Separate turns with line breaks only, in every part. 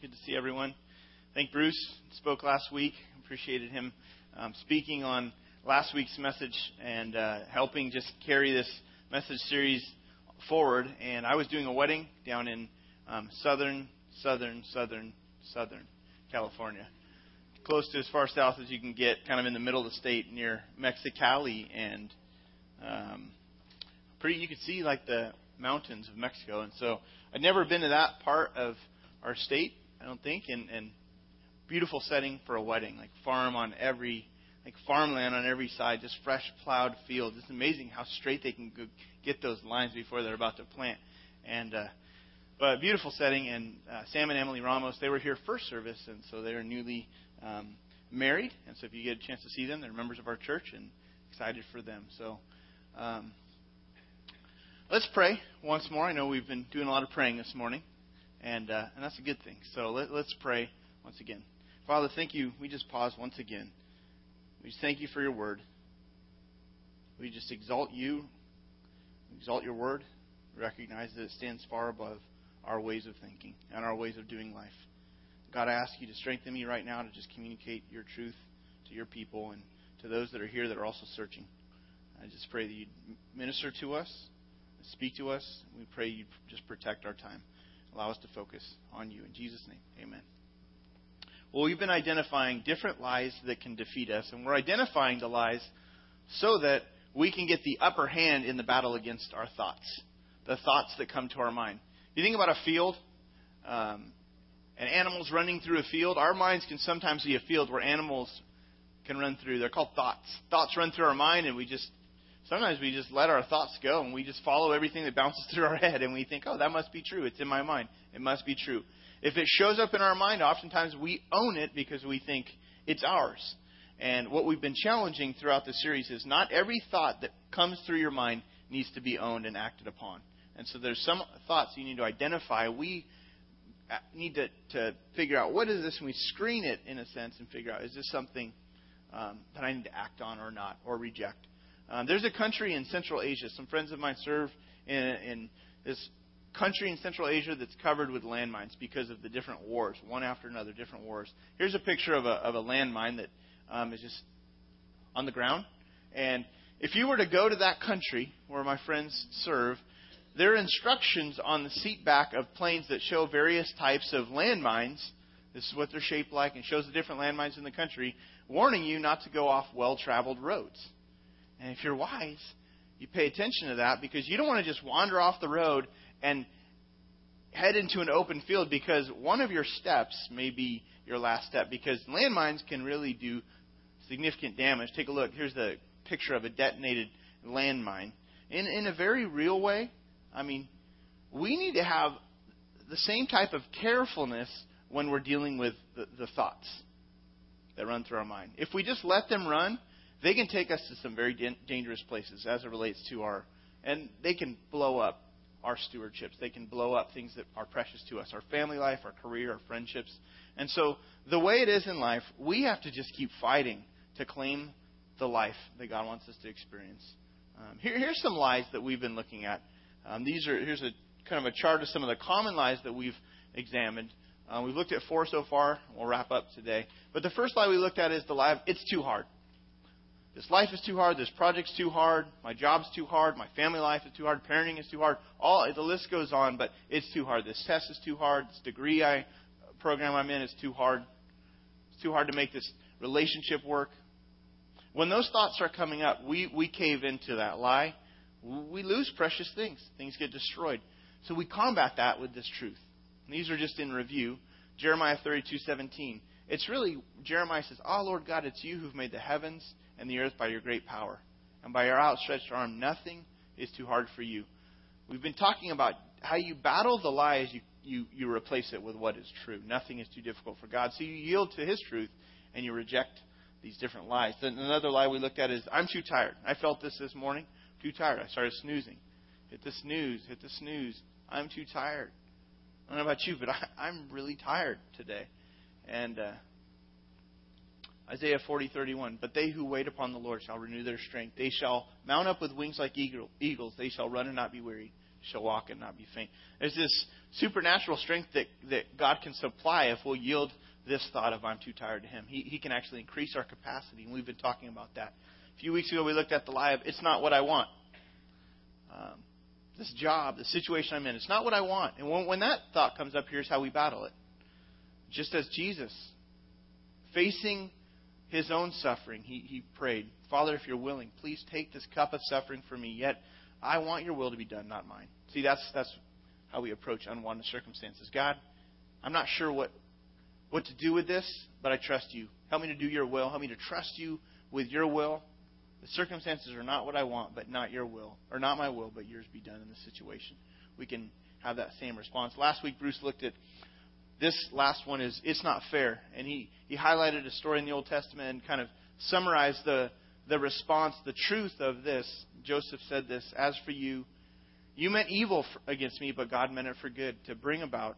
Good to see everyone. I think Bruce spoke last week. Appreciated him um, speaking on last week's message and uh, helping just carry this message series forward. And I was doing a wedding down in um, southern, southern, southern, southern California, close to as far south as you can get, kind of in the middle of the state near Mexicali, and um, pretty. You could see like the mountains of Mexico. And so I'd never been to that part of our state, I don't think, and, and beautiful setting for a wedding, like farm on every, like farmland on every side, just fresh plowed fields. It's amazing how straight they can get those lines before they're about to plant. And uh, but beautiful setting. And uh, Sam and Emily Ramos, they were here first service, and so they're newly um, married. And so if you get a chance to see them, they're members of our church, and excited for them. So. Um, let's pray once more. I know we've been doing a lot of praying this morning and uh, and that's a good thing. So let, let's pray once again. Father, thank you. We just pause once again. We thank you for your word. We just exalt you, exalt your word, recognize that it stands far above our ways of thinking and our ways of doing life. God, I ask you to strengthen me right now to just communicate your truth to your people and to those that are here that are also searching. I just pray that you minister to us, speak to us. We pray you just protect our time. Allow us to focus on you. In Jesus' name, amen. Well, we've been identifying different lies that can defeat us, and we're identifying the lies so that we can get the upper hand in the battle against our thoughts, the thoughts that come to our mind. You think about a field, um, and animals running through a field. Our minds can sometimes be a field where animals can run through. They're called thoughts. Thoughts run through our mind, and we just sometimes we just let our thoughts go and we just follow everything that bounces through our head and we think, oh, that must be true. It's in my mind. It must be true. If it shows up in our mind, oftentimes we own it because we think it's ours. And what we've been challenging throughout the series is not every thought that comes through your mind needs to be owned and acted upon. And so there's some thoughts you need to identify. We need to, to figure out what is this, and we screen it in a sense and figure out is this something um, that I need to act on or not, or reject. Um, there's a country in Central Asia. Some friends of mine serve in, in this country in Central Asia that's covered with landmines because of the different wars, one after another, different wars. Here's a picture of a, of a landmine that um, is just on the ground. And if you were to go to that country where my friends serve, there are instructions on the seat back of planes that show various types of landmines. This is what they're shaped like and shows the different landmines in the country, warning you not to go off well traveled roads. And if you're wise, you pay attention to that because you don't want to just wander off the road and head into an open field because one of your steps may be your last step because landmines can really do significant damage. Take a look. Here's the picture of a detonated landmine. In, in a very real way, I mean, we need to have the same type of carefulness when we're dealing with the, the thoughts that run through our mind. If we just let them run, they can take us to some very dangerous places as it relates to our, and they can blow up our stewardships. They can blow up things that are precious to us our family life, our career, our friendships. And so, the way it is in life, we have to just keep fighting to claim the life that God wants us to experience. Um, here, here's some lies that we've been looking at. Um, these are here's a kind of a chart of some of the common lies that we've examined. Uh, we've looked at four so far. We'll wrap up today. But the first lie we looked at is the lie of it's too hard. This life is too hard. This project's too hard. My job's too hard. My family life is too hard. Parenting is too hard. All the list goes on, but it's too hard. This test is too hard. This degree I program I'm in is too hard. It's too hard to make this relationship work. When those thoughts start coming up, we, we cave into that lie. We lose precious things. Things get destroyed. So we combat that with this truth. And these are just in review. Jeremiah 32:17. It's really Jeremiah says, "Oh Lord God, it's you who've made the heavens and the earth by your great power. And by your outstretched arm, nothing is too hard for you. We've been talking about how you battle the lies, you, you, you replace it with what is true. Nothing is too difficult for God. So you yield to His truth and you reject these different lies. Then another lie we looked at is, I'm too tired. I felt this this morning. Too tired. I started snoozing. Hit the snooze. Hit the snooze. I'm too tired. I don't know about you, but I, I'm really tired today. And uh, Isaiah 40:31. But they who wait upon the Lord shall renew their strength. They shall mount up with wings like eagle, eagles. They shall run and not be weary. shall walk and not be faint. There's this supernatural strength that, that God can supply if we'll yield this thought of I'm too tired to Him. He, he can actually increase our capacity, and we've been talking about that. A few weeks ago, we looked at the lie of it's not what I want. Um, this job, the situation I'm in, it's not what I want. And when, when that thought comes up, here's how we battle it. Just as Jesus, facing his own suffering, he, he prayed, Father, if you're willing, please take this cup of suffering for me, yet I want your will to be done, not mine. See, that's, that's how we approach unwanted circumstances. God, I'm not sure what, what to do with this, but I trust you. Help me to do your will. Help me to trust you with your will. The circumstances are not what I want, but not your will. Or not my will, but yours be done in this situation. We can have that same response. Last week, Bruce looked at this last one is it's not fair. And he, he highlighted a story in the Old Testament and kind of summarized the, the response, the truth of this. Joseph said this As for you, you meant evil against me, but God meant it for good, to bring about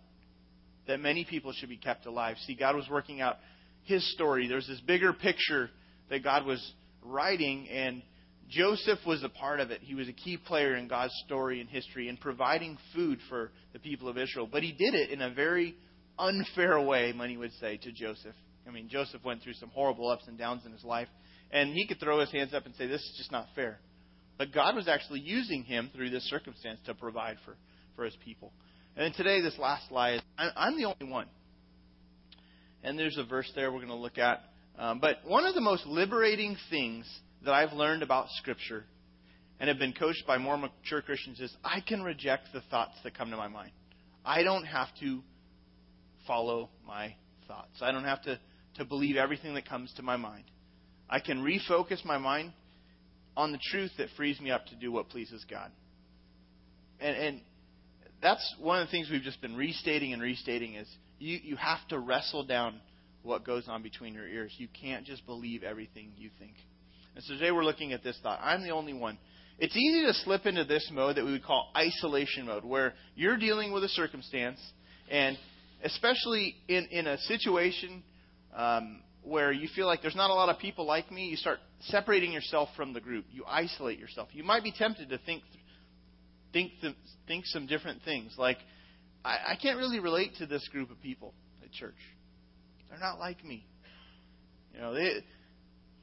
that many people should be kept alive. See, God was working out his story. There's this bigger picture that God was writing, and Joseph was a part of it. He was a key player in God's story and history in providing food for the people of Israel. But he did it in a very unfair way, many would say, to Joseph. I mean, Joseph went through some horrible ups and downs in his life, and he could throw his hands up and say, This is just not fair. But God was actually using him through this circumstance to provide for, for his people. And then today, this last lie is I'm the only one. And there's a verse there we're going to look at. Um, but one of the most liberating things that I've learned about Scripture and have been coached by more mature Christians is I can reject the thoughts that come to my mind. I don't have to follow my thoughts. I don't have to, to believe everything that comes to my mind. I can refocus my mind on the truth that frees me up to do what pleases God. And, and that's one of the things we've just been restating and restating is you, you have to wrestle down what goes on between your ears. You can't just believe everything you think. And so today we're looking at this thought. I'm the only one. It's easy to slip into this mode that we would call isolation mode, where you're dealing with a circumstance and especially in, in a situation um, where you feel like there's not a lot of people like me, you start separating yourself from the group. You isolate yourself. You might be tempted to think think think some different things, like I, I can't really relate to this group of people at church. They're not like me. You know, they,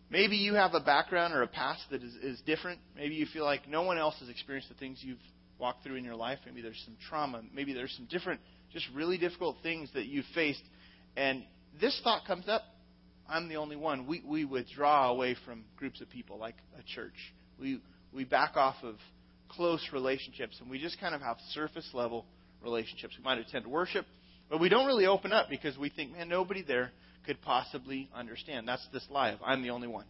maybe you have a background or a past that is, is different. Maybe you feel like no one else has experienced the things you've walked through in your life. Maybe there's some trauma. Maybe there's some different just really difficult things that you've faced. And this thought comes up I'm the only one. We, we withdraw away from groups of people like a church. We, we back off of close relationships and we just kind of have surface level relationships. We might attend worship, but we don't really open up because we think, man, nobody there could possibly understand. That's this lie of I'm the only one.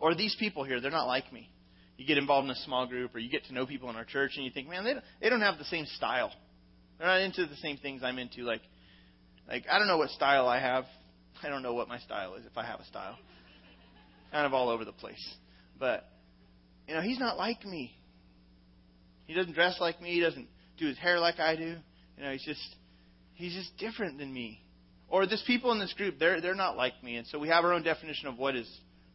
Or these people here, they're not like me. You get involved in a small group or you get to know people in our church and you think, man, they don't, they don't have the same style. They're not into the same things I'm into. Like, like I don't know what style I have. I don't know what my style is if I have a style. Kind of all over the place. But you know, he's not like me. He doesn't dress like me. He doesn't do his hair like I do. You know, he's just he's just different than me. Or this people in this group, they're they're not like me, and so we have our own definition of what is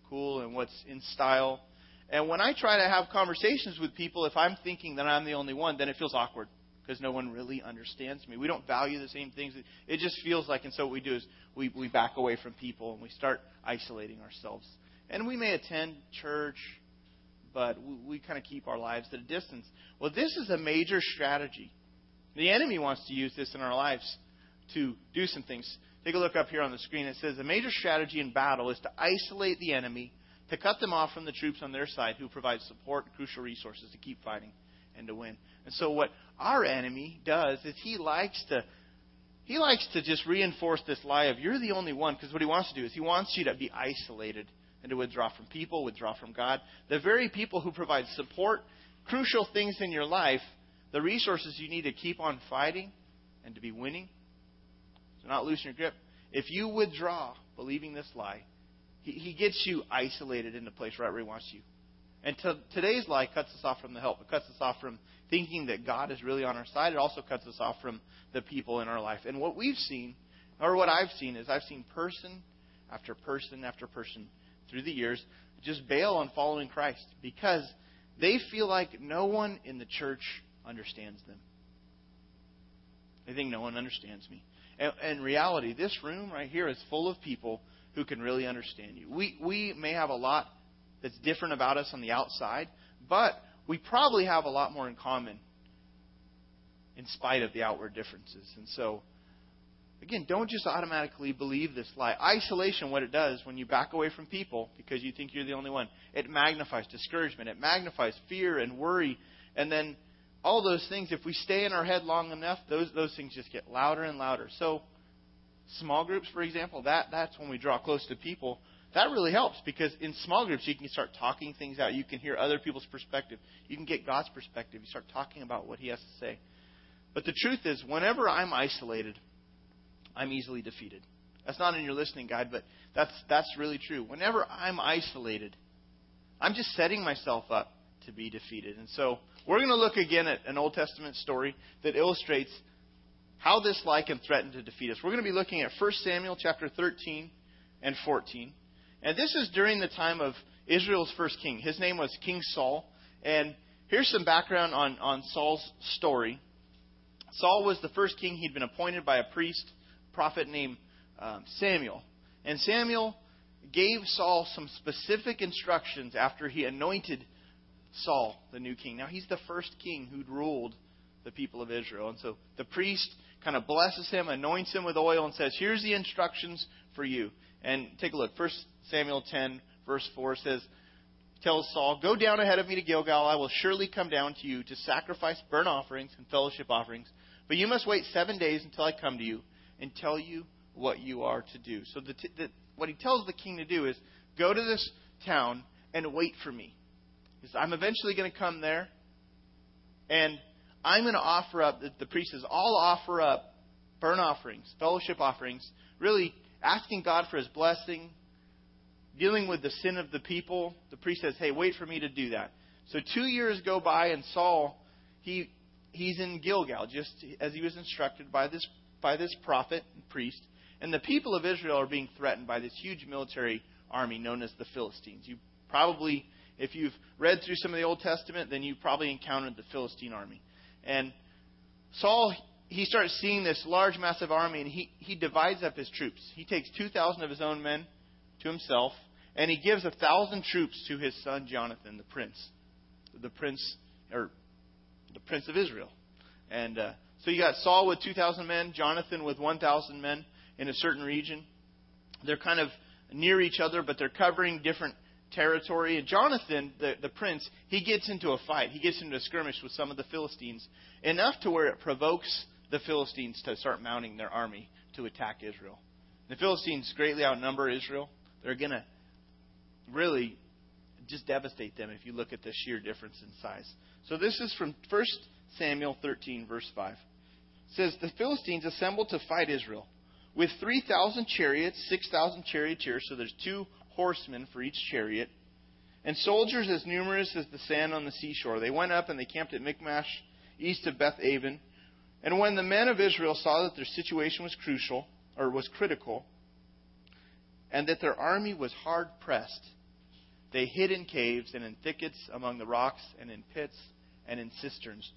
cool and what's in style. And when I try to have conversations with people, if I'm thinking that I'm the only one, then it feels awkward because no one really understands me. We don't value the same things. It just feels like, and so what we do is we, we back away from people and we start isolating ourselves. And we may attend church, but we, we kind of keep our lives at a distance. Well, this is a major strategy. The enemy wants to use this in our lives to do some things. Take a look up here on the screen. It says a major strategy in battle is to isolate the enemy, to cut them off from the troops on their side who provide support and crucial resources to keep fighting and to win. And so what our enemy does is he likes to he likes to just reinforce this lie of you're the only one because what he wants to do is he wants you to be isolated and to withdraw from people, withdraw from God. The very people who provide support, crucial things in your life, the resources you need to keep on fighting and to be winning. So not losing your grip. If you withdraw believing this lie, he, he gets you isolated in the place right where he wants you. And to, today's lie cuts us off from the help. It cuts us off from thinking that God is really on our side. It also cuts us off from the people in our life. And what we've seen, or what I've seen, is I've seen person after person after person through the years just bail on following Christ because they feel like no one in the church understands them. They think no one understands me. And in reality, this room right here is full of people who can really understand you. We, we may have a lot that's different about us on the outside, but we probably have a lot more in common in spite of the outward differences. And so, again, don't just automatically believe this lie. Isolation, what it does when you back away from people because you think you're the only one, it magnifies discouragement, it magnifies fear and worry, and then all those things, if we stay in our head long enough, those those things just get louder and louder. So, small groups, for example, that that's when we draw close to people. That really helps because in small groups you can start talking things out. You can hear other people's perspective. You can get God's perspective. You start talking about what He has to say. But the truth is, whenever I'm isolated, I'm easily defeated. That's not in your listening guide, but that's that's really true. Whenever I'm isolated, I'm just setting myself up to be defeated. And so we're going to look again at an Old Testament story that illustrates how this lie can threaten to defeat us. We're going to be looking at 1 Samuel chapter 13 and 14. And this is during the time of Israel's first king. His name was King Saul. And here's some background on, on Saul's story. Saul was the first king. He'd been appointed by a priest, prophet named um, Samuel. And Samuel gave Saul some specific instructions after he anointed Saul, the new king. Now, he's the first king who'd ruled the people of Israel. And so the priest kind of blesses him, anoints him with oil, and says, Here's the instructions for you. And take a look. 1 Samuel 10, verse 4 says, Tells Saul, Go down ahead of me to Gilgal. I will surely come down to you to sacrifice burnt offerings and fellowship offerings. But you must wait seven days until I come to you and tell you what you are to do. So the, the, what he tells the king to do is go to this town and wait for me. Because I'm eventually going to come there, and I'm going to offer up, the, the priest says, I'll offer up burnt offerings, fellowship offerings, really asking God for his blessing, dealing with the sin of the people. The priest says, Hey, wait for me to do that. So two years go by, and Saul, he he's in Gilgal, just as he was instructed by this by this prophet and priest. And the people of Israel are being threatened by this huge military army known as the Philistines. You probably if you've read through some of the Old Testament, then you probably encountered the Philistine army. And Saul, he starts seeing this large, massive army, and he, he divides up his troops. He takes 2,000 of his own men to himself, and he gives a 1,000 troops to his son Jonathan, the prince. The prince, or the prince of Israel. And uh, so you got Saul with 2,000 men, Jonathan with 1,000 men in a certain region. They're kind of near each other, but they're covering different territory. And Jonathan, the, the prince, he gets into a fight. He gets into a skirmish with some of the Philistines, enough to where it provokes the Philistines to start mounting their army to attack Israel. The Philistines greatly outnumber Israel. They're going to really just devastate them if you look at the sheer difference in size. So this is from 1 Samuel 13, verse 5. It says, The Philistines assembled to fight Israel with 3,000 chariots, 6,000 charioteers. So there's two horsemen for each chariot, and soldiers as numerous as the sand on the seashore. They went up and they camped at Michmash, east of Beth Aven. And when the men of Israel saw that their situation was crucial, or was critical, and that their army was hard pressed, they hid in caves and in thickets among the rocks and in pits and in cisterns.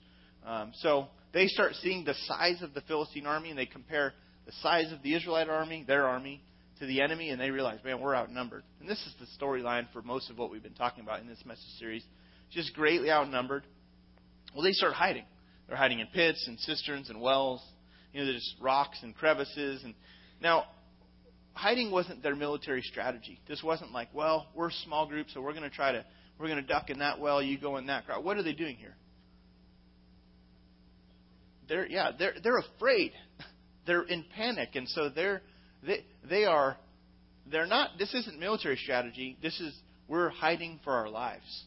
Um, so they start seeing the size of the Philistine army and they compare the size of the Israelite army, their army, to the enemy and they realize, man, we're outnumbered. And this is the storyline for most of what we've been talking about in this message series. Just greatly outnumbered. Well, they start hiding. They're hiding in pits and cisterns and wells. You know, there's rocks and crevices. And now, hiding wasn't their military strategy. This wasn't like, well, we're a small group, so we're going to try to we're going to duck in that well, you go in that crowd. What are they doing here? They're yeah, they're they're afraid. They're in panic, and so they're they, they are, they're not, this isn't military strategy. This is, we're hiding for our lives.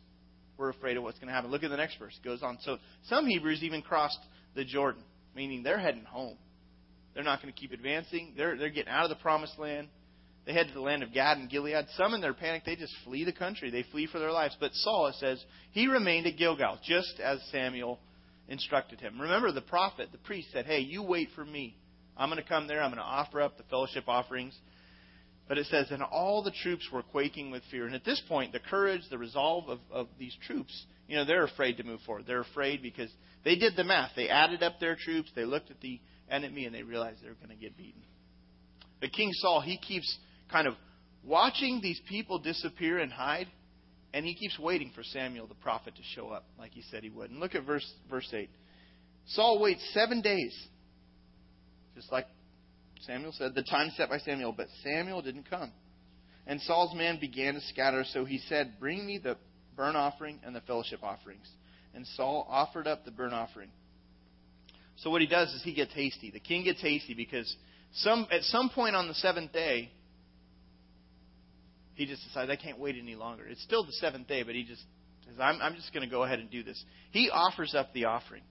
We're afraid of what's going to happen. Look at the next verse. It goes on. So some Hebrews even crossed the Jordan, meaning they're heading home. They're not going to keep advancing. They're, they're getting out of the promised land. They head to the land of Gad and Gilead. Some in their panic, they just flee the country. They flee for their lives. But Saul, it says, he remained at Gilgal, just as Samuel instructed him. Remember, the prophet, the priest said, Hey, you wait for me. I'm going to come there. I'm going to offer up the fellowship offerings. But it says, and all the troops were quaking with fear. And at this point, the courage, the resolve of, of these troops, you know, they're afraid to move forward. They're afraid because they did the math. They added up their troops, they looked at the enemy, and they realized they were going to get beaten. But King Saul, he keeps kind of watching these people disappear and hide, and he keeps waiting for Samuel the prophet to show up, like he said he would. And look at verse verse eight. Saul waits seven days, just like Samuel said, the time set by Samuel, but Samuel didn't come. And Saul's men began to scatter, so he said, Bring me the burnt offering and the fellowship offerings. And Saul offered up the burnt offering. So what he does is he gets hasty. The king gets hasty because some at some point on the seventh day, he just decides I can't wait any longer. It's still the seventh day, but he just says I'm, I'm just going to go ahead and do this. He offers up the offering,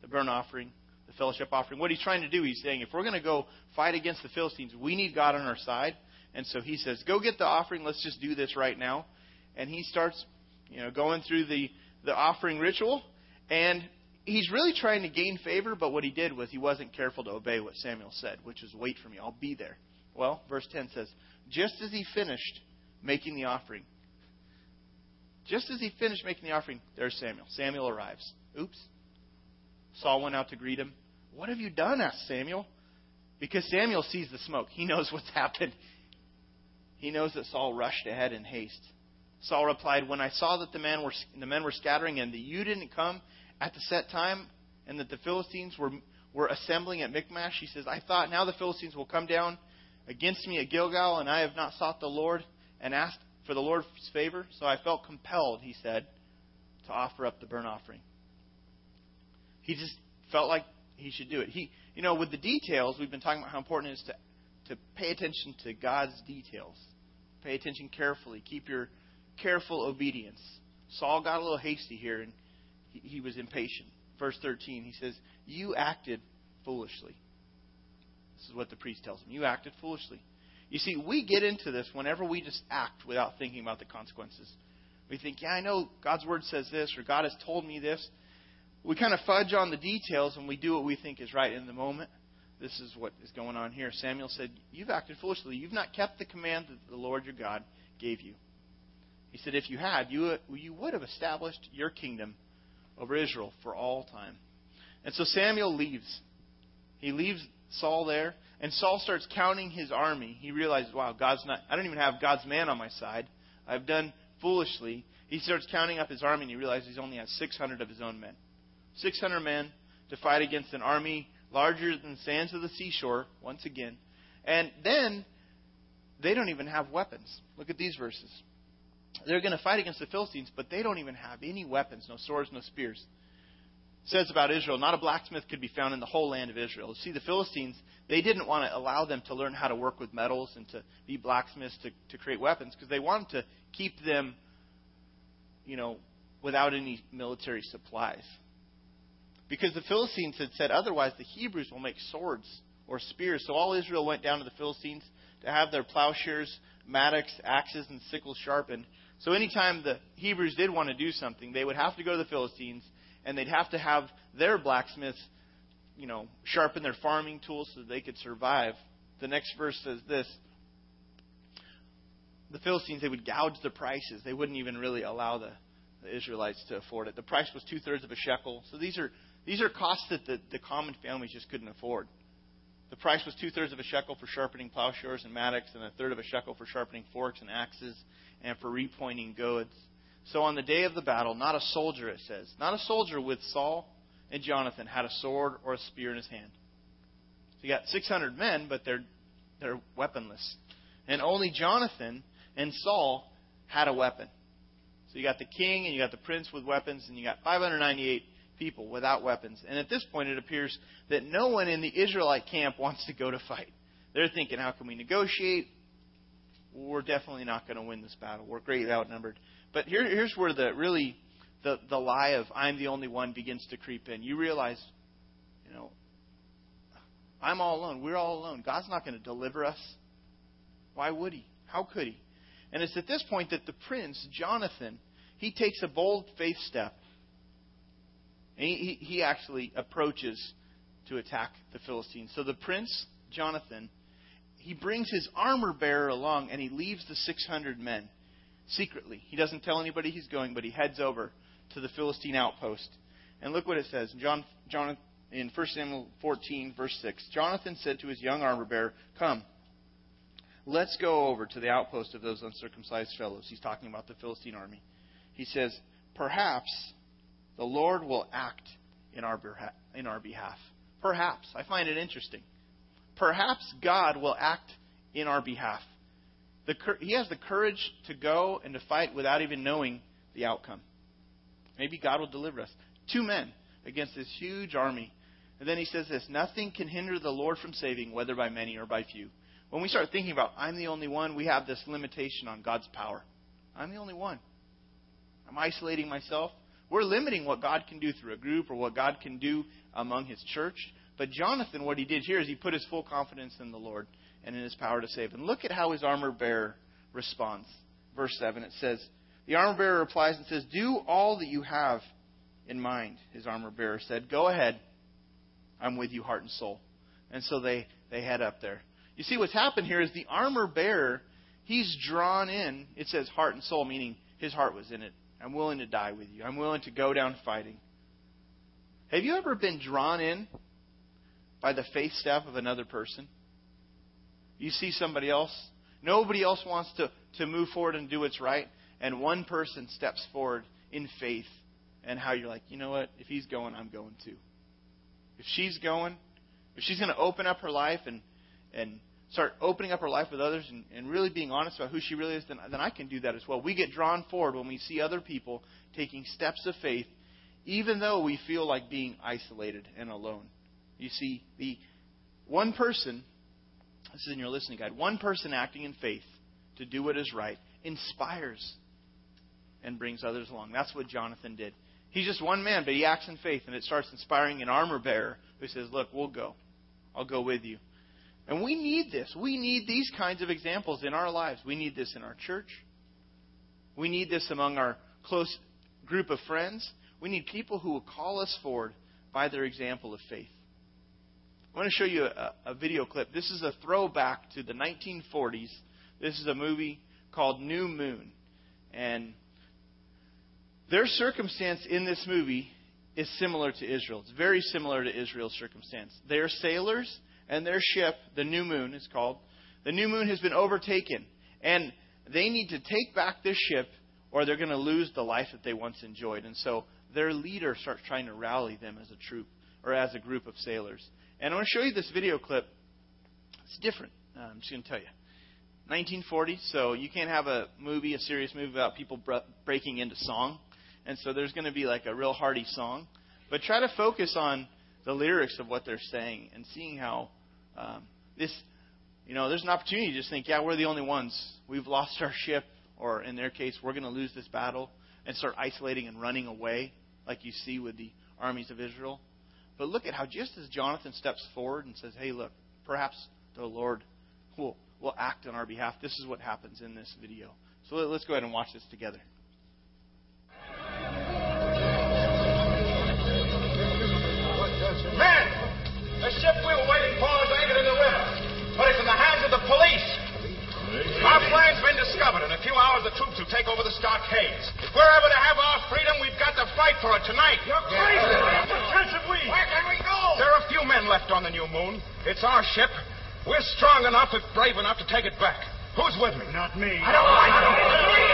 the burnt offering, the fellowship offering. What he's trying to do, he's saying, if we're going to go fight against the Philistines, we need God on our side. And so he says, go get the offering. Let's just do this right now. And he starts, you know, going through the, the offering ritual. And he's really trying to gain favor, but what he did was he wasn't careful to obey what Samuel said, which was, wait for me, I'll be there. Well, verse 10 says, just as he finished making the offering, just as he finished making the offering, there's Samuel. Samuel arrives. Oops. Saul went out to greet him. What have you done? asked Samuel. Because Samuel sees the smoke. He knows what's happened. He knows that Saul rushed ahead in haste. Saul replied, When I saw that the men were, the men were scattering and that you didn't come at the set time and that the Philistines were, were assembling at Michmash, he says, I thought now the Philistines will come down against me at Gilgal, and I have not sought the Lord and asked for the Lord's favor. So I felt compelled, he said, to offer up the burnt offering. He just felt like he should do it. He, you know, with the details, we've been talking about how important it is to, to pay attention to God's details. Pay attention carefully. Keep your careful obedience. Saul got a little hasty here, and he, he was impatient. Verse 13, he says, You acted foolishly. This is what the priest tells him. You acted foolishly. You see, we get into this whenever we just act without thinking about the consequences. We think, yeah, I know God's word says this, or God has told me this, we kind of fudge on the details and we do what we think is right in the moment. This is what is going on here. Samuel said, You've acted foolishly. You've not kept the command that the Lord your God gave you. He said, If you had, you, you would have established your kingdom over Israel for all time. And so Samuel leaves. He leaves Saul there, and Saul starts counting his army. He realizes, wow, God's not, I don't even have God's man on my side. I've done foolishly. He starts counting up his army, and he realizes he only has 600 of his own men. 600 men to fight against an army larger than the sands of the seashore, once again. And then they don't even have weapons. Look at these verses. They're going to fight against the Philistines, but they don't even have any weapons no swords, no spears. It says about Israel, not a blacksmith could be found in the whole land of Israel. See, the Philistines, they didn't want to allow them to learn how to work with metals and to be blacksmiths to, to create weapons because they wanted to keep them, you know, without any military supplies. Because the Philistines had said otherwise, the Hebrews will make swords or spears. So all Israel went down to the Philistines to have their plowshares, mattocks, axes, and sickles sharpened. So anytime the Hebrews did want to do something, they would have to go to the Philistines and they'd have to have their blacksmiths, you know, sharpen their farming tools so that they could survive. The next verse says this. The Philistines, they would gouge the prices. They wouldn't even really allow the, the Israelites to afford it. The price was two thirds of a shekel. So these are these are costs that the, the common families just couldn't afford. The price was two thirds of a shekel for sharpening plowshares and mattocks, and a third of a shekel for sharpening forks and axes, and for repointing goads. So on the day of the battle, not a soldier, it says, not a soldier with Saul and Jonathan had a sword or a spear in his hand. So you got 600 men, but they're they're weaponless, and only Jonathan and Saul had a weapon. So you got the king and you got the prince with weapons, and you got 598 people without weapons. And at this point, it appears that no one in the Israelite camp wants to go to fight. They're thinking, how can we negotiate? We're definitely not going to win this battle. We're greatly outnumbered. But here, here's where the really the, the lie of I'm the only one begins to creep in. You realize, you know, I'm all alone. We're all alone. God's not going to deliver us. Why would he? How could he? And it's at this point that the prince, Jonathan, he takes a bold faith step. And he, he actually approaches to attack the Philistines. So the prince, Jonathan, he brings his armor bearer along and he leaves the 600 men secretly. He doesn't tell anybody he's going, but he heads over to the Philistine outpost. And look what it says. John, John, in 1 Samuel 14, verse 6. Jonathan said to his young armor bearer, Come, let's go over to the outpost of those uncircumcised fellows. He's talking about the Philistine army. He says, Perhaps the Lord will act in our, in our behalf. Perhaps. I find it interesting. Perhaps God will act in our behalf. The, he has the courage to go and to fight without even knowing the outcome. Maybe God will deliver us. Two men against this huge army. And then he says this Nothing can hinder the Lord from saving, whether by many or by few. When we start thinking about, I'm the only one, we have this limitation on God's power. I'm the only one. I'm isolating myself. We're limiting what God can do through a group or what God can do among his church. But Jonathan, what he did here is he put his full confidence in the Lord and in his power to save. And look at how his armor bearer responds. Verse 7, it says, The armor bearer replies and says, Do all that you have in mind, his armor bearer said. Go ahead. I'm with you, heart and soul. And so they, they head up there. You see, what's happened here is the armor bearer, he's drawn in, it says heart and soul, meaning his heart was in it. I'm willing to die with you. I'm willing to go down fighting. Have you ever been drawn in by the faith step of another person? You see somebody else, nobody else wants to, to move forward and do what's right, and one person steps forward in faith, and how you're like, you know what? If he's going, I'm going too. If she's going, if she's going to open up her life and and start opening up her life with others and, and really being honest about who she really is, then, then I can do that as well. We get drawn forward when we see other people taking steps of faith, even though we feel like being isolated and alone. You see, the one person, this is in your listening guide, one person acting in faith to do what is right inspires and brings others along. That's what Jonathan did. He's just one man, but he acts in faith, and it starts inspiring an armor bearer who says, Look, we'll go. I'll go with you. And we need this. We need these kinds of examples in our lives. We need this in our church. We need this among our close group of friends. We need people who will call us forward by their example of faith. I want to show you a, a, video clip. This is a throwback to the 1940s. This is a movie called New Moon. And their circumstance in this movie is similar to Israel. It's very similar to Israel's circumstance. They are sailors and their ship, the New Moon is called, the New Moon has been overtaken. And they need to take back this ship or they're going to lose the life that they once enjoyed. And so their leader starts trying to rally them as a troop or as a group of sailors. And I want to show you this video clip. It's different. Uh, I'm just going to tell you. 1940, so you can't have a movie, a serious movie about people breaking into song. And so there's going to be like a real hearty song. But try to focus on the lyrics of what they're saying and seeing how um, this, you know, there's an opportunity to just think, yeah, we're the only ones. We've lost our ship, or in their case, we're going to lose this battle, and start isolating and running away, like you see with the armies of Israel. But look at how just as Jonathan steps forward and says, hey, look, perhaps the Lord will, will act on our behalf. This is what happens in this video. So let's go ahead and watch this together.
Discovered. In a few hours, the troops will take over the stockades. If we're ever to have our freedom, we've got to fight for it tonight.
You're crazy. What chance have we?
Where can we go? There are a few men left on the New Moon. It's our ship. We're strong enough, if brave enough, to take it back. Who's with me?
Not me.
I don't like it.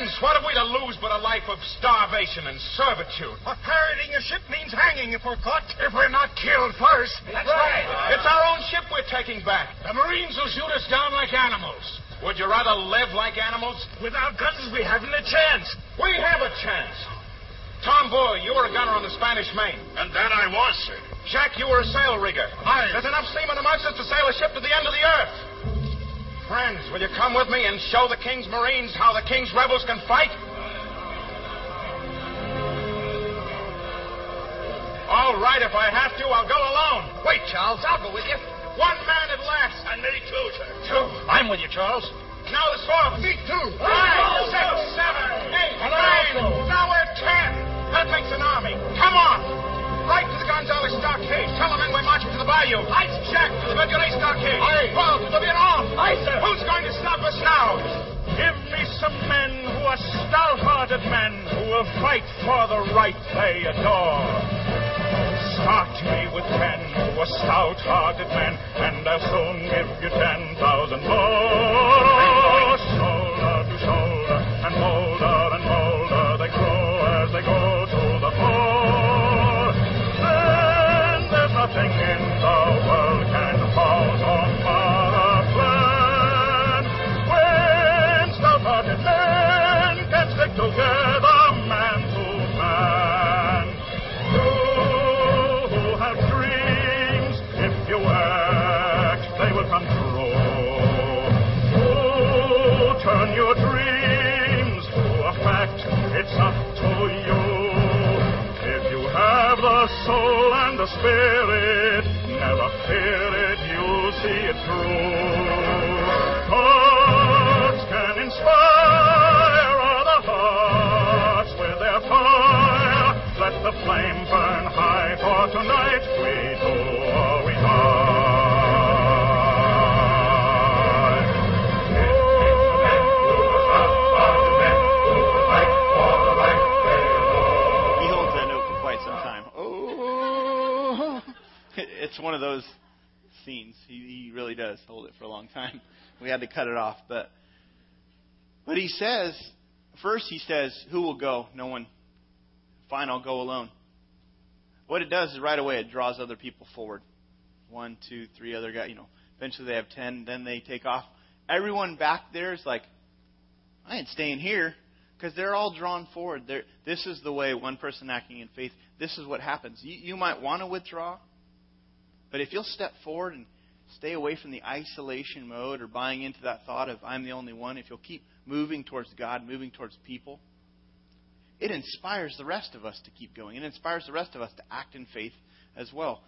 Friends, what have we to lose but a life of starvation and servitude?
Well, pirating a ship means hanging if we're caught.
If we're not killed first.
That's right.
It's our own ship we're taking back.
The Marines will shoot us down like animals.
Would you rather live like animals?
Without guns, we haven't a chance.
We have a chance. Tom Boy, you were a gunner on the Spanish Main.
And that I was, sir.
Jack, you were a sail rigger.
Aye.
There's enough seamen amongst us to sail a ship to the end of the earth. Friends, will you come with me and show the King's Marines how the King's rebels can fight? All right, if I have to, I'll go alone.
Wait, Charles, I'll go with you.
One man at last.
And me too, sir.
Two.
I'm with you, Charles.
Now there's four.
Me too.
Five, six, seven, eight, nine. Now we're ten. That makes an army. Come on. Right to the Gonzales stockade. Tell them men we're marching to the bayou.
Aye.
Jack, to the Verdure stockade.
Aye.
Paul, to the Vietnam.
Aye, sir.
Who's going to stop us now?
Give me some men who are stout-hearted men who will fight for the right they adore. Start me with ten who are stout-hearted men, and I'll soon give you ten thousand more. Shoulder
it's one of those scenes. He, he really does hold it for a long time. We had to cut it off, but but he says first he says, "Who will go? No one. Fine, I'll go alone." What it does is right away it draws other people forward. One, two, three other guys. You know, eventually they have ten. Then they take off. Everyone back there is like, I ain't staying here because they're all drawn forward. They're, this is the way one person acting in faith. This is what happens. You, you might want to withdraw, but if you'll step forward and stay away from the isolation mode or buying into that thought of I'm the only one, if you'll keep moving towards God, moving towards people, it inspires the rest of us to keep going. It inspires the rest of us to act in faith as well.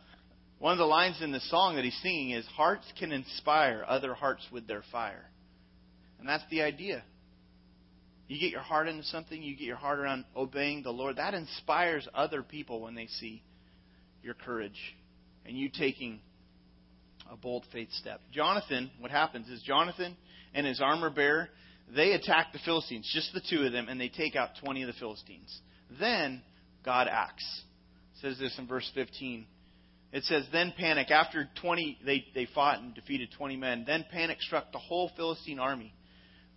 One of the lines in the song that he's singing is Hearts can inspire other hearts with their fire. And that's the idea. You get your heart into something, you get your heart around obeying the Lord. That inspires other people when they see your courage and you taking a bold faith step. Jonathan, what happens is Jonathan and his armor bearer, they attack the Philistines, just the two of them, and they take out 20 of the Philistines. Then God acts. It says this in verse 15. It says, Then panic, after 20, they, they fought and defeated 20 men. Then panic struck the whole Philistine army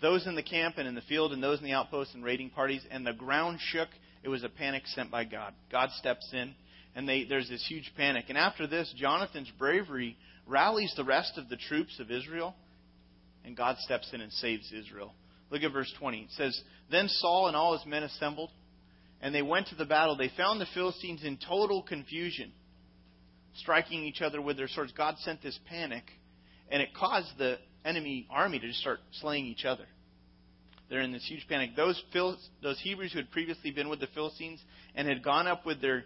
those in the camp and in the field and those in the outposts and raiding parties, and the ground shook. It was a panic sent by God. God steps in, and they, there's this huge panic. And after this, Jonathan's bravery rallies the rest of the troops of Israel, and God steps in and saves Israel. Look at verse 20. It says, Then Saul and all his men assembled, and they went to the battle. They found the Philistines in total confusion, striking each other with their swords. God sent this panic, and it caused the enemy army to just start slaying each other. They're in this huge panic. Those Phil, those Hebrews who had previously been with the Philistines and had gone up with their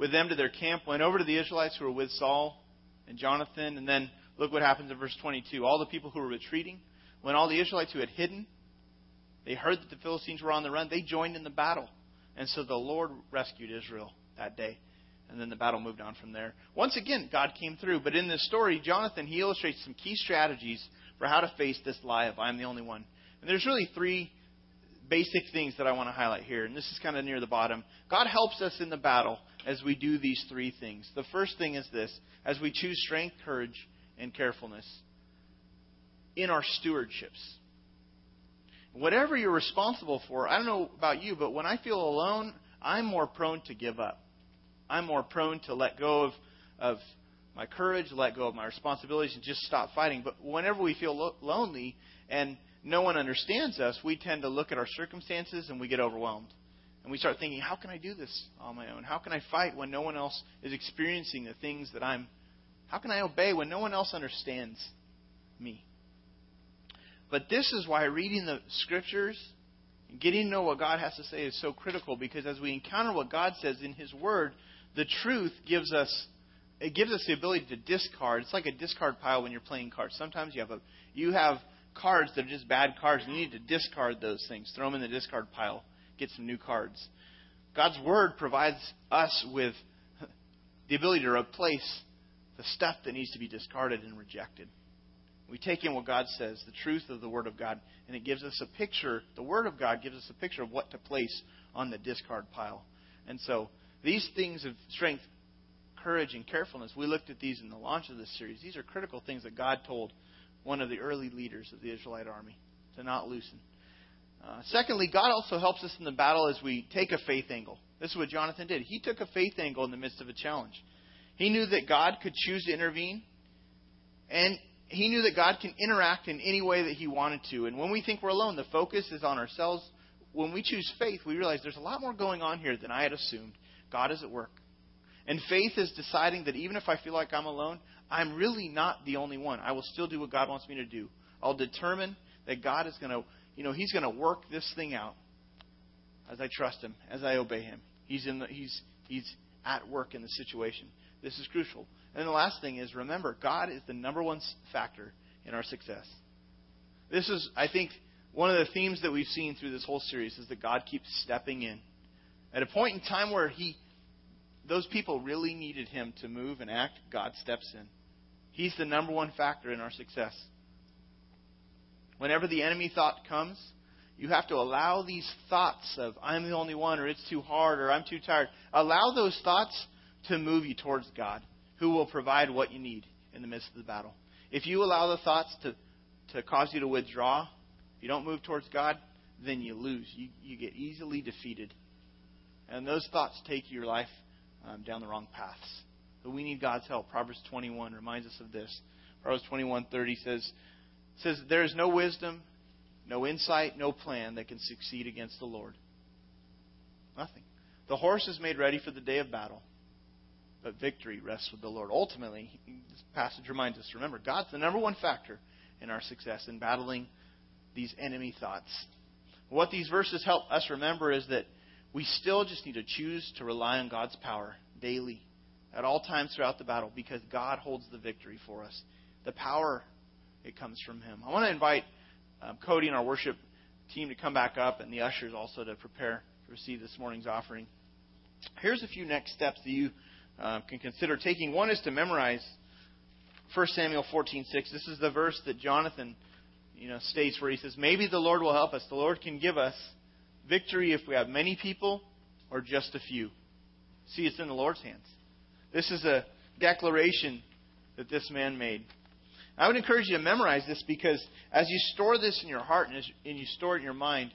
with them to their camp went over to the Israelites who were with Saul and Jonathan, and then look what happens in verse 22. All the people who were retreating, when all the Israelites who had hidden, they heard that the Philistines were on the run, they joined in the battle. And so the Lord rescued Israel that day. And then the battle moved on from there. Once again, God came through. But in this story, Jonathan, he illustrates some key strategies for how to face this lie of I'm the only one. And there's really three basic things that I want to highlight here. And this is kind of near the bottom. God helps us in the battle as we do these three things. The first thing is this as we choose strength, courage, and carefulness in our stewardships. Whatever you're responsible for, I don't know about you, but when I feel alone, I'm more prone to give up. I'm more prone to let go of, of my courage, let go of my responsibilities, and just stop fighting. But whenever we feel lo- lonely and no one understands us, we tend to look at our circumstances and we get overwhelmed. And we start thinking, how can I do this on my own? How can I fight when no one else is experiencing the things that I'm. How can I obey when no one else understands me? But this is why reading the scriptures and getting to know what God has to say is so critical because as we encounter what God says in His Word, the truth gives us it gives us the ability to discard. It's like a discard pile when you're playing cards. Sometimes you have a you have cards that are just bad cards. And you need to discard those things. Throw them in the discard pile. Get some new cards. God's Word provides us with the ability to replace the stuff that needs to be discarded and rejected. We take in what God says, the truth of the Word of God, and it gives us a picture. The Word of God gives us a picture of what to place on the discard pile. And so, these things of strength, courage, and carefulness, we looked at these in the launch of this series. These are critical things that God told one of the early leaders of the Israelite army to not loosen. Uh, secondly, God also helps us in the battle as we take a faith angle. This is what Jonathan did. He took a faith angle in the midst of a challenge. He knew that God could choose to intervene, and he knew that God can interact in any way that he wanted to. And when we think we're alone, the focus is on ourselves. When we choose faith, we realize there's a lot more going on here than I had assumed. God is at work. And faith is deciding that even if I feel like I'm alone, I'm really not the only one. I will still do what God wants me to do. I'll determine that God is going to, you know, He's going to work this thing out as I trust Him, as I obey Him. He's in the, He's He's at work in the situation. This is crucial. And the last thing is remember, God is the number one factor in our success. This is, I think, one of the themes that we've seen through this whole series is that God keeps stepping in. At a point in time where He, those people really needed Him to move and act, God steps in. He's the number one factor in our success. Whenever the enemy thought comes, you have to allow these thoughts of, I'm the only one, or it's too hard, or I'm too tired. Allow those thoughts to move you towards God who will provide what you need in the midst of the battle. If you allow the thoughts to, to cause you to withdraw, if you don't move towards God, then you lose. You, you get easily defeated. And those thoughts take your life um, down the wrong paths. But we need God's help. Proverbs 21 reminds us of this. Proverbs 21:30 says, says, There is no wisdom, no insight, no plan that can succeed against the Lord. Nothing. The horse is made ready for the day of battle, but victory rests with the Lord. Ultimately, this passage reminds us remember, God's the number one factor in our success in battling these enemy thoughts. What these verses help us remember is that we still just need to choose to rely on God's power daily, at all times throughout the battle, because God holds the victory for us. The power, it comes from Him. I want to invite um, Cody and our worship team to come back up, and the ushers also to prepare to receive this morning's offering. Here's a few next steps that you uh, can consider taking. One is to memorize 1 Samuel 14:6. This is the verse that Jonathan, you know, states where he says, "Maybe the Lord will help us. The Lord can give us victory if we have many people or just a few." See, it's in the Lord's hands. This is a declaration that this man made. I would encourage you to memorize this because as you store this in your heart and, as, and you store it in your mind,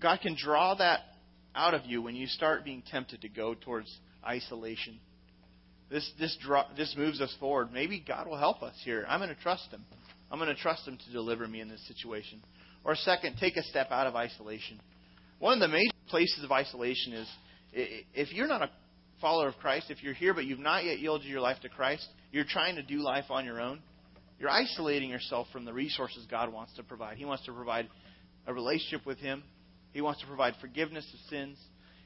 God can draw that out of you when you start being tempted to go towards isolation this, this, draw, this moves us forward. Maybe God will help us here. I'm going to trust Him. I'm going to trust Him to deliver me in this situation. Or second, take a step out of isolation. One of the major places of isolation is if you're not a follower of Christ, if you're here but you've not yet yielded your life to Christ, you're trying to do life on your own, you're isolating yourself from the resources God wants to provide. He wants to provide a relationship with Him, He wants to provide forgiveness of sins.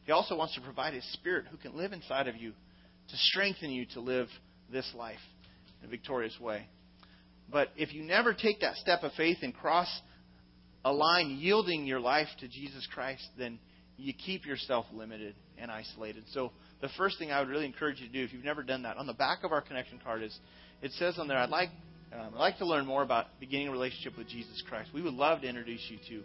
He also wants to provide His Spirit who can live inside of you to strengthen you to live this life in a victorious way. But if you never take that step of faith and cross a line yielding your life to Jesus Christ, then you keep yourself limited and isolated. So the first thing I would really encourage you to do, if you've never done that, on the back of our connection card is it says on there, I'd like um, I'd like to learn more about beginning a relationship with Jesus Christ. We would love to introduce you to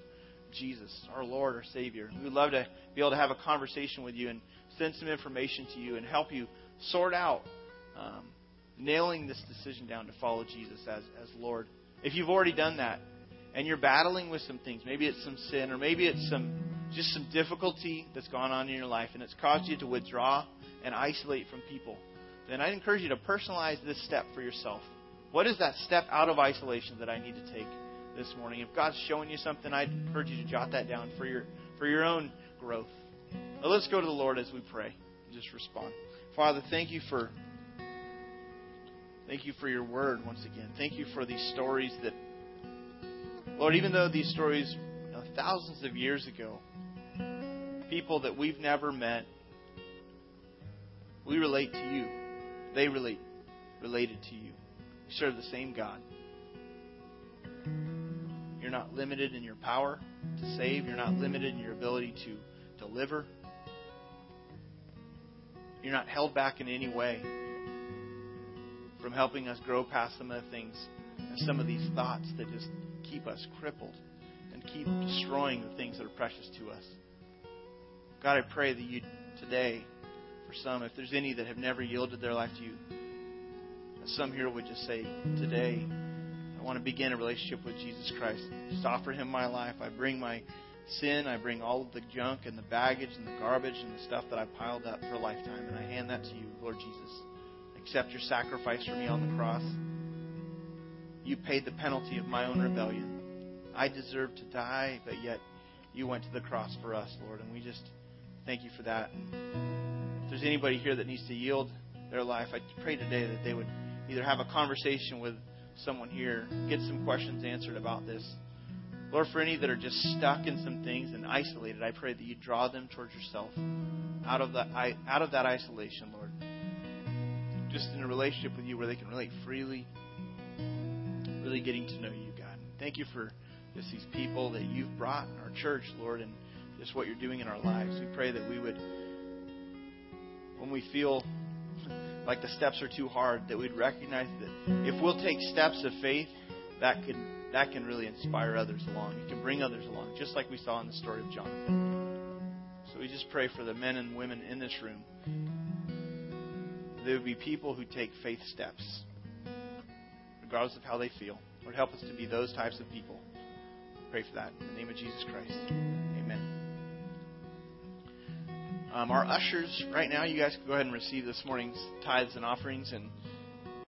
Jesus, our Lord, our Savior. We would love to be able to have a conversation with you and send some information to you and help you sort out um, nailing this decision down to follow Jesus as, as Lord. If you've already done that and you're battling with some things, maybe it's some sin or maybe it's some just some difficulty that's gone on in your life and it's caused you to withdraw and isolate from people, then I'd encourage you to personalize this step for yourself. What is that step out of isolation that I need to take this morning? If God's showing you something, I'd encourage you to jot that down for your for your own growth. Now let's go to the Lord as we pray. Just respond. Father, thank you for thank you for your word once again. Thank you for these stories that Lord, even though these stories you know, thousands of years ago, people that we've never met, we relate to you. They relate related to you. We serve the same God. You're not limited in your power to save. You're not limited in your ability to deliver. You're not held back in any way. from helping us grow past some of the things and some of these thoughts that just keep us crippled and keep destroying the things that are precious to us. God, I pray that you today, for some, if there's any that have never yielded their life to you, some here would just say, Today, I want to begin a relationship with Jesus Christ. Just offer Him my life. I bring my sin. I bring all of the junk and the baggage and the garbage and the stuff that I piled up for a lifetime, and I hand that to you, Lord Jesus. Accept your sacrifice for me on the cross. You paid the penalty of my own rebellion. I deserve to die, but yet you went to the cross for us, Lord, and we just thank you for that. If there's anybody here that needs to yield their life, I pray today that they would either have a conversation with someone here, get some questions answered about this. Lord, for any that are just stuck in some things and isolated, I pray that you draw them towards yourself out of that out of that isolation, Lord. Just in a relationship with you where they can relate freely, really getting to know you, God. Thank you for just these people that you've brought in our church, Lord, and just what you're doing in our lives. We pray that we would, when we feel like the steps are too hard, that we'd recognize that if we'll take steps of faith, that can that can really inspire others along. It can bring others along, just like we saw in the story of Jonathan. So we just pray for the men and women in this room. There would be people who take faith steps, regardless of how they feel. Lord, help us to be those types of people. Pray for that in the name of Jesus Christ. Amen. Um, our ushers, right now, you guys can go ahead and receive this morning's tithes and offerings. And